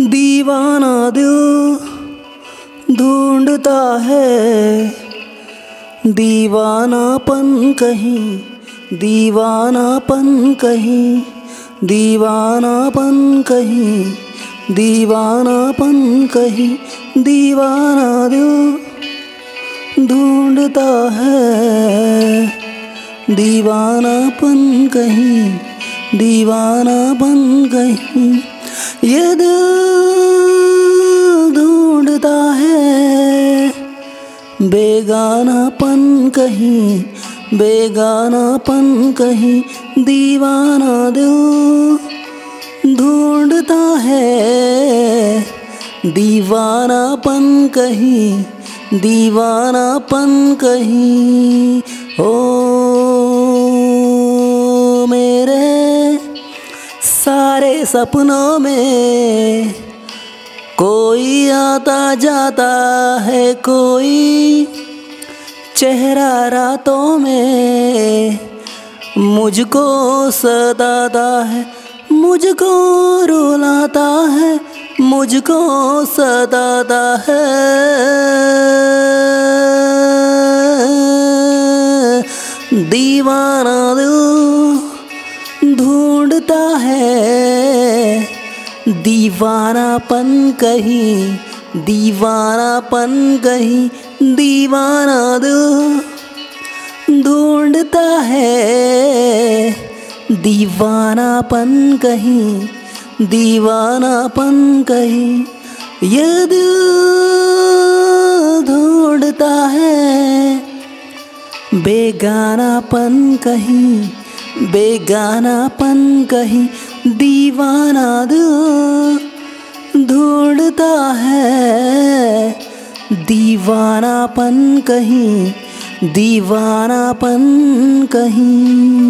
दीवाना दिल ढूंढता है। दीवानापन कहीं दीवानापन कहीं दीवानापन कहीं दीवानापन कहीं, दीवाना दिल ढूंढता है। दीवानापन कहीं दीवानापन कहीं। ये दिल ढूंढता है, बेगानापन कहीं बेगानापन कहीं, दीवाना दिल ढूंढता है, दीवानापन कहीं दीवानापन कहीं, ओ सारे सपनों में कोई आता जाता है, कोई चेहरा रातों में मुझको सताता है, मुझको रुलाता है, मुझको सताता है। दीवाना दिल ढूंढता है। दीवानापन कहीं दीवानापन कहीं, दीवाना दिल ढूंढता है। दीवानापन कहीं दीवानापन कहीं, ये दिल ढूंढता है। बेगानापन कहीं बेगानापन कहीं दीवाना दिल ढूंढता है। दीवानापन कहीं दीवानापन कहीं।